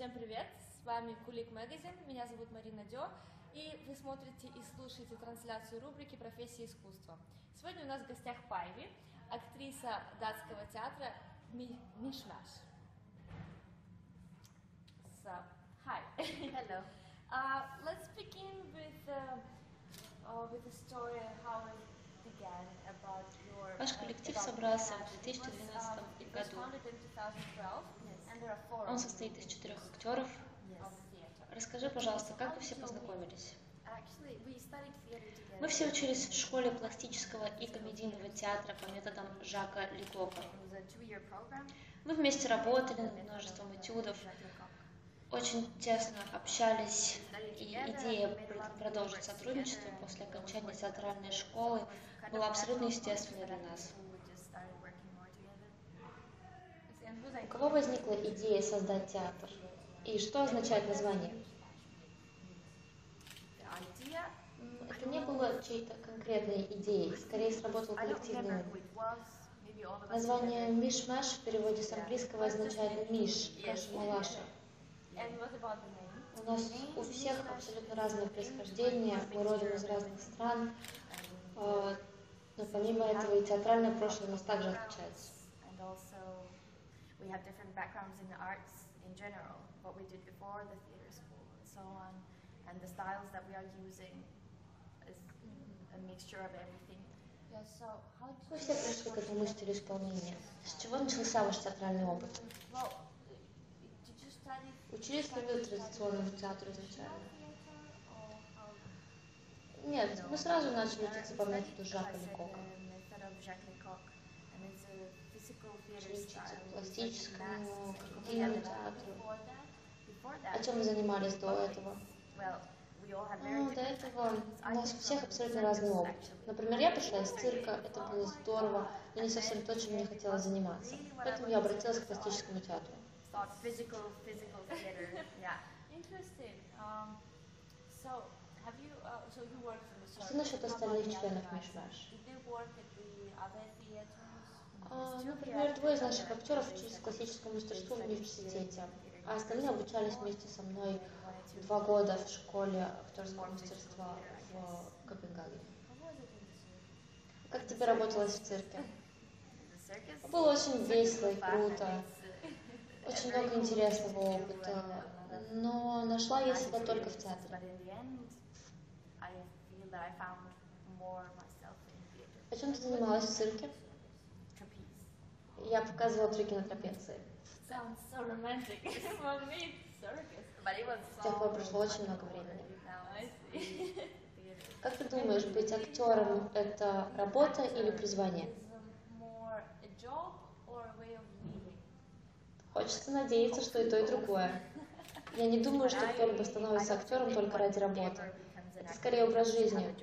Всем привет! С вами Кулик Магазин, меня зовут Марина Дё, и вы смотрите и слушаете трансляцию рубрики «Профессия искусства». Сегодня у нас в гостях Пайви, актриса датского театра Ми Мишмаш. So, hi. Hello. Uh, let's begin with, uh, uh, with the story how it began about your... Ваш uh, коллектив собрался в teatr. It was, 2012 um, году. Founded in 2012, and there are four Он состоит из четырех актеров. Расскажи, пожалуйста, как вы все познакомились? Мы все учились в школе пластического и комедийного театра по методам Жака Ликока. Мы вместе работали над множеством этюдов, очень тесно общались, и идея пр- продолжить сотрудничество после окончания театральной школы была абсолютно естественной для нас. We just started working more together. And whose У кого возникла идея создать театр? И что означает название? Это не было чьей-то конкретной идеей, скорее сработал коллективный ум. Название. «Миш-Маш» в переводе с английского означает «миш», name? У нас у всех абсолютно разное происхождение, мы родом из разных стран, э, но помимо этого и театральное прошлое у нас также отличается. And also, we have different backgrounds in the arts in general, what we did before the theater school and so on. And the styles that we are using is a mixture of everything. Yeah, so how Вы did все пришли к этому стилю исполнения. С чего начался ваш театральный опыт? well, did you study Учились ли вы традиционному театру изначально? theater or how? Нет, мы сразу начали Uh, учиться we по studied, методу as I Жака said, Пластическому, комедийному театру. That, чем вы занимались до этого? Ну, до этого у нас у всех абсолютно разный опыт. Например, я пришла из цирка, это было здорово, но не совсем то, чем мне хотелось заниматься. Поэтому я обратилась к пластическому театру. Что насчет остальных членов? Мишмаш? А, Например, двое из наших актеров учились классическому мастерству в университете, а остальные обучались вместе со мной два года в школе актерского мастерства в Копенгагене. Как тебе работалось в цирке? Было очень весело и круто, очень много интересного опыта, но нашла я себя только в театре. А чем ты занималась в цирке? Я показывала трюки на трапеции. Sounds so romantic. For me, it's circus. But it was С тех пор прошло очень много времени. Как ты думаешь, быть актером – это работа или призвание? Хочется надеяться, что и то, и другое. Я не думаю, что кто-либо становится актером только ради работы. Это скорее образ жизни.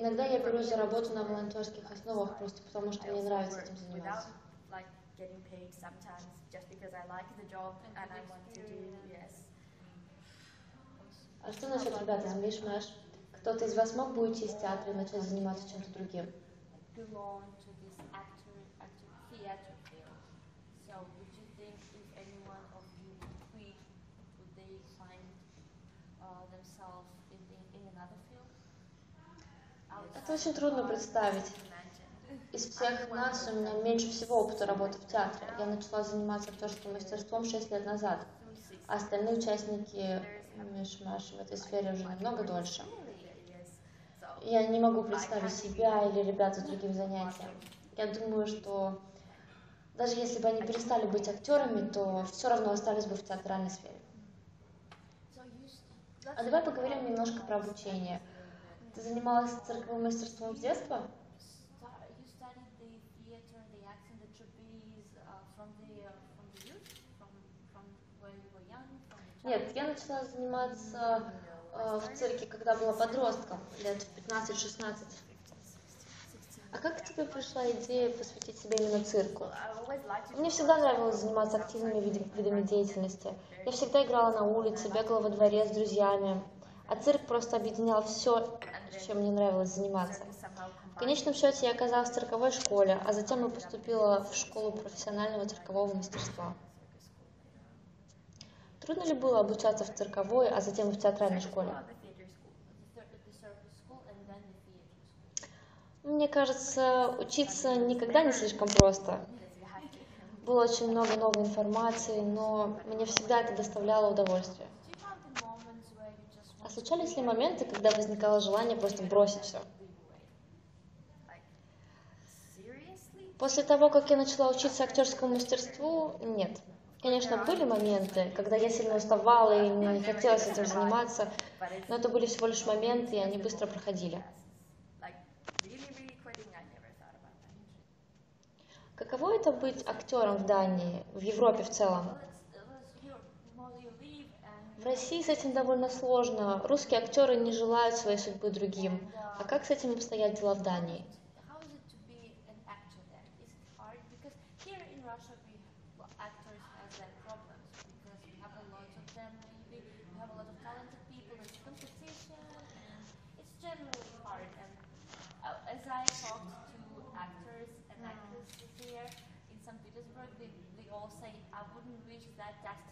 Иногда я берусь за работу на волонтерских основах просто потому, что мне нравится этим заниматься. Getting paid sometimes just because I like the job and I want to do yes. А что насчет ребят из Мишмаш? Кто-то из вас мог бы уйти из театра и начать заниматься чем-то другим? belong Это очень трудно представить. Из всех нас у меня меньше всего опыта работы в театре. Я начала заниматься актерским мастерством 6 лет назад, а остальные участники Мишмаш в этой сфере уже намного дольше. Я не могу представить себя или ребят за другим занятием. Я думаю, что даже если бы они перестали быть актерами, то все равно остались бы в театральной сфере. А давай поговорим немножко про обучение. Ты занималась цирковым мастерством с детства? Нет, я начала заниматься э, в цирке, когда была подростком, лет в 15-16. А как к тебе пришла идея посвятить себя именно цирку? Мне всегда нравилось заниматься активными видами деятельности. Я всегда играла на улице, бегала во дворе с друзьями. А цирк просто объединял все, чем мне нравилось заниматься. В конечном счете я оказалась в цирковой школе, а затем и поступила в школу профессионального циркового мастерства. Трудно ли было обучаться в цирковой, а затем в театральной школе? Мне кажется, учиться никогда не слишком просто. Было очень много новой информации, но мне всегда это доставляло удовольствие. Do you have the moments where you just А want случались ли моменты, когда возникало желание просто бросить все? После того, как я начала учиться актерскому мастерству, нет. Конечно, были моменты, когда я сильно уставала и мне не хотелось этим заниматься, но это были всего лишь моменты, и они быстро проходили. Каково это быть актером в Дании, в Европе в целом? Well, it's, it was your, well, you leave and В России с этим довольно сложно. Русские актеры не желают своей судьбы другим. А как с этим обстоят дела в Дании? That problems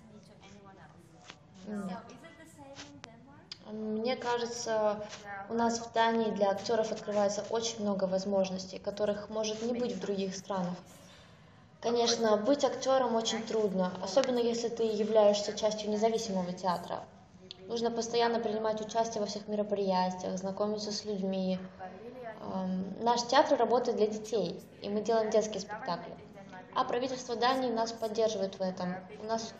Мне кажется, у нас в Дании для актеров открывается очень много возможностей, которых может не быть в других странах. Конечно, быть актером очень трудно, особенно если ты являешься частью независимого театра. Нужно постоянно принимать участие во всех мероприятиях, знакомиться с людьми. Наш театр работает для детей, и мы делаем детские спектакли. А правительство Дании нас поддерживает в этом. У нас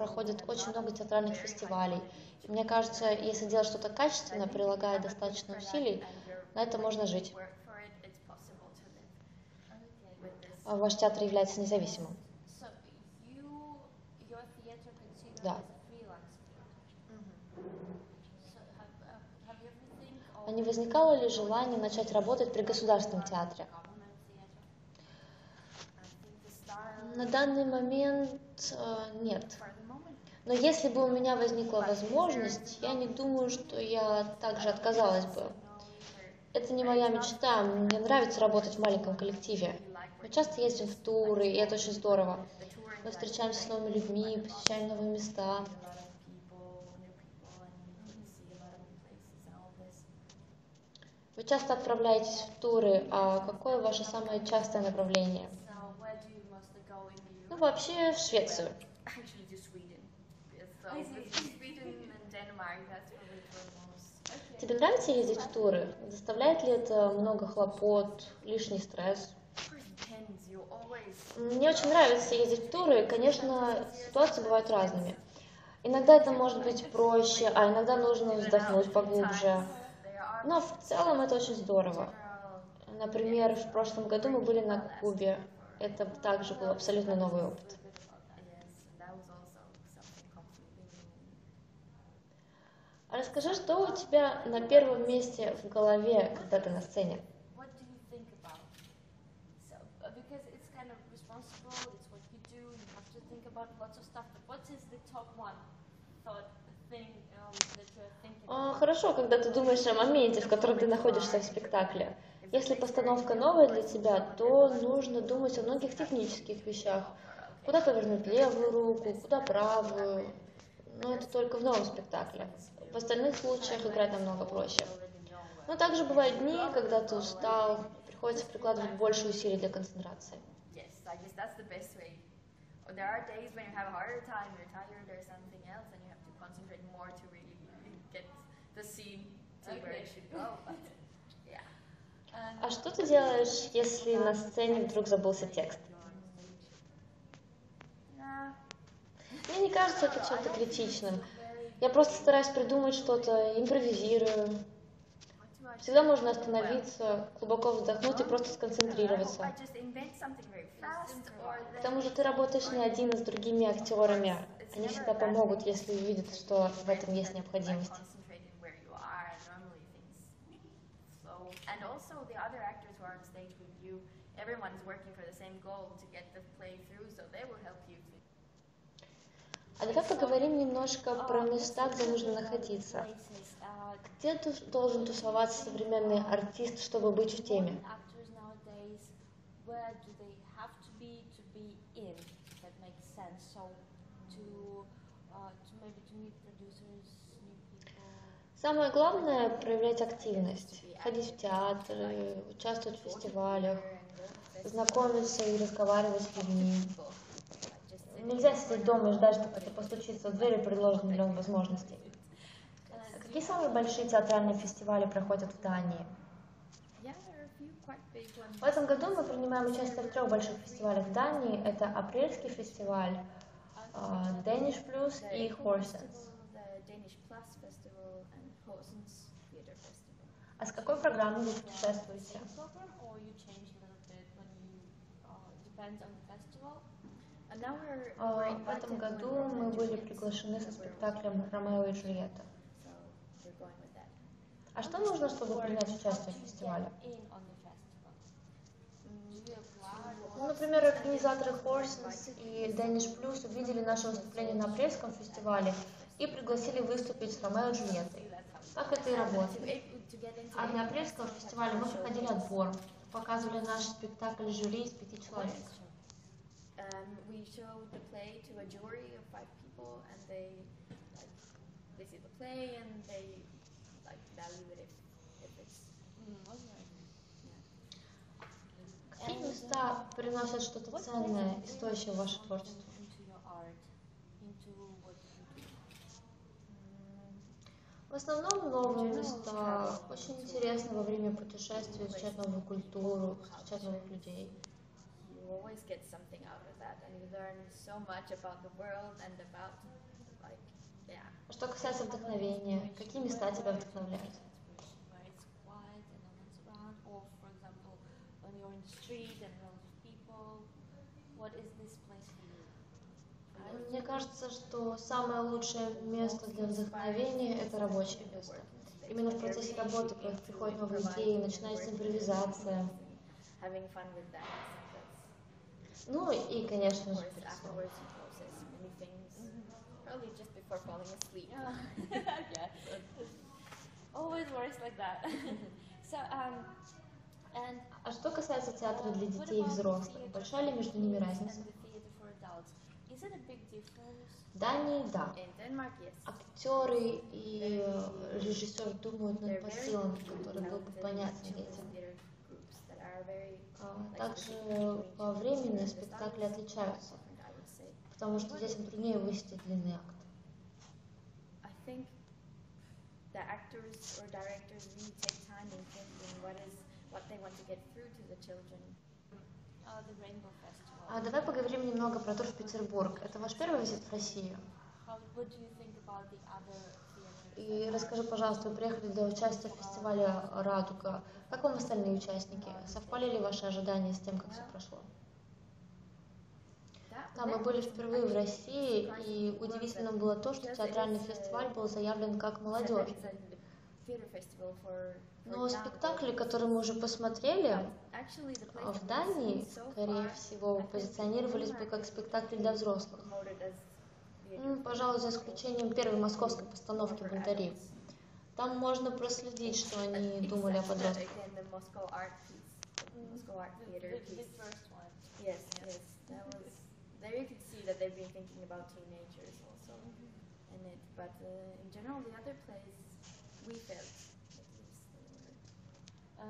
проходит очень много театральных фестивалей. И мне кажется, если делать что-то качественно, прилагая достаточно усилий, на это можно жить. А Ваш театр является независимым. Да. А не возникало ли желание начать работать при государственном театре? На данный момент э, нет. Но если бы у меня возникла возможность, я не думаю, что я также отказалась бы. Это не моя мечта. Мне нравится работать в маленьком коллективе. Мы часто ездим в туры, и это очень здорово. Мы встречаемся с новыми людьми, посещаем новые места. Вы часто отправляетесь в туры, а какое ваше самое частое направление? Ну, вообще в Швецию. Тебе нравится ездить в туры? Доставляет ли это много хлопот, лишний стресс? Мне очень нравится ездить в туры. Конечно, ситуации бывают разными. Иногда это может быть проще, а иногда нужно вздохнуть поглубже. Но в целом это очень здорово. Например, в прошлом году мы были на Кубе. Это также был абсолютно новый опыт. Yes, and that was also something completely new. А расскажи, что у тебя на первом месте в голове, когда ты на сцене? Хорошо, когда ты думаешь о моменте, в котором ты находишься в спекле. Если постановка новая для тебя, то нужно думать о многих технических вещах. Куда повернуть левую руку, куда правую. Но это только в новом спектакле. В остальных случаях играть намного проще. Но также бывают дни, когда ты устал, приходится прикладывать больше усилий для концентрации. А что ты делаешь, если на сцене вдруг забылся текст? Yeah. Мне не кажется это чем-то критичным. Я просто стараюсь придумать что-то, импровизирую. Всегда можно остановиться, глубоко вздохнуть и просто сконцентрироваться. К тому же ты работаешь не один, а с другими актерами. Они всегда помогут, если увидят, что в этом есть необходимость. everyone is working for the same goal to get the play through, so they will help you. А давай поговорим немножко про места, где нужно находиться. uh, Где должен тусоваться современный артист, чтобы быть в теме? Самое главное – проявлять активность, ходить в театры, участвовать в фестивалях, знакомиться и разговаривать с людьми. Нельзя сидеть дома и ждать, что кто-то постучится в дверь и предложит миллион возможностей. Какие самые большие театральные фестивали проходят в Дании? В этом году мы принимаем участие в трех больших фестивалях в Дании. Это апрельский фестиваль, а, Danish Plus и Horsens. А с какой программой вы путешествуете? В этом году мы были приглашены со спектаклем «Ромео и Джульетта». А что нужно, чтобы принять участие в фестивале? Ну, например, организаторы Horsens и Danish Plus увидели наше выступление на апрельском фестивале и пригласили выступить с Ромео и Джульеттой. Так это и работает. А на апрельском фестивале мы проходили отбор, показывали наш спектакль жюри из пяти человек. Um, we showed the play to a jury of five people, and they like they see the play and they like value it if, if it's Mm. Какие места приносят что-то ценное и стоящее в ваше творчество? В основном новые места. Очень интересно во время путешествий изучать новую культуру, встречать новых людей. Always get something out of that, and you learn so much about the world and about like yeah. А что касается вдохновения, какие места тебя вдохновляют? Мне кажется, что самое лучшее место для вдохновения – это рабочее место. Именно в процессе работы при- приходят новые идеи, начинается импровизация. Having fun with that. Ну и, конечно же, course, перед сном. afterwards you process many things. Probably just before falling asleep. yeah. Always works like that. so, um, and А что касается театра для детей и взрослых, большая ли между ними разница? В Дании – да. Актеры и э, режиссер думают над посылом, который был бы понятен детям. А, Также по времени спектакли отличаются, потому что детям труднее высидеть длинный акт. I think the actors or directors really take time in thinking what is what they want to get through to the children. Uh, the Rainbow Festival. А давай поговорим немного про тур в Петербург. Это ваш первый визит в Россию? How, what do you think about the other theaters? И расскажи, пожалуйста, вы приехали для участия в фестивале «Радуга». Как вам остальные участники? Совпали ли ваши ожидания с тем, как все прошло? Да, мы были впервые в России, и удивительным было то, что театральный фестиваль был заявлен как молодежь. Но спектакли, которые мы уже посмотрели, в Дании, скорее всего, позиционировались бы как спектакли для взрослых. Ну, пожалуй, за исключением первой московской постановки «Бунтари». Там можно проследить, что они думали о подростках. Uh.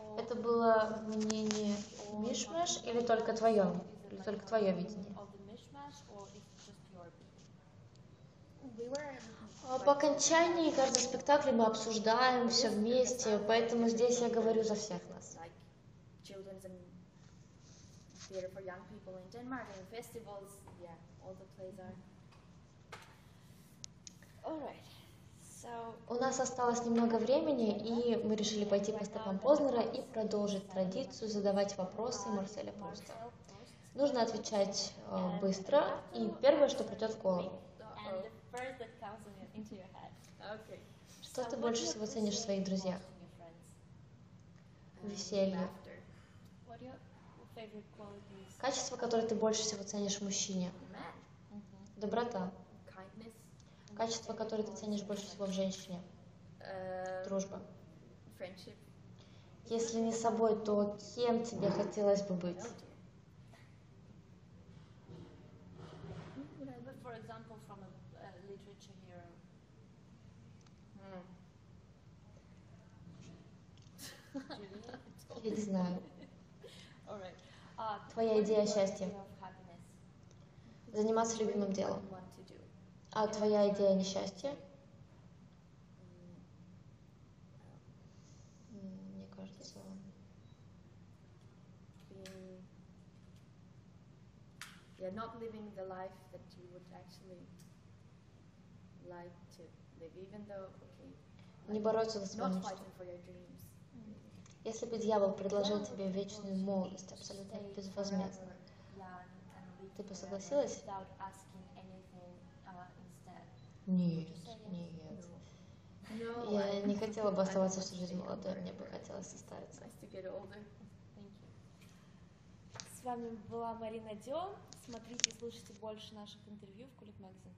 Uh, Это было мнение Мишмеш или только твое, или только твое видение? Of the mishmash, or it's just your opinion? We were. А По окончании каждого спектакля мы обсуждаем все вместе, поэтому здесь я говорю за всех нас. У нас осталось немного времени, и мы решили пойти по стопам Познера и продолжить традицию задавать вопросы Марселя Пруста. Нужно отвечать э, быстро, и первое, что придет в голову. Что ты больше всего ценишь в своих друзьях? Веселье. Качество, которое ты больше всего ценишь в мужчине. Man. Доброта. Качество, которое ты ценишь больше всего в женщине. Uh, Дружба. Если не собой, то кем тебе хотелось бы быть? Я не знаю. Uh, Твоя идея счастья? Заниматься любимым делом. А твоя идея несчастья? Мне кажется, being yeah not living the life that you would actually like to live even though okay не бороться за свою мечту. Если бы дьявол предложил тебе вечную молодость, абсолютно безвозмездно, ты бы согласилась? Нет, нет. Я не хотела бы оставаться всю жизнь молодой, мне бы хотелось остаться. С вами была Марина Дё. Смотрите и слушайте больше наших интервью в Кулик Magazine.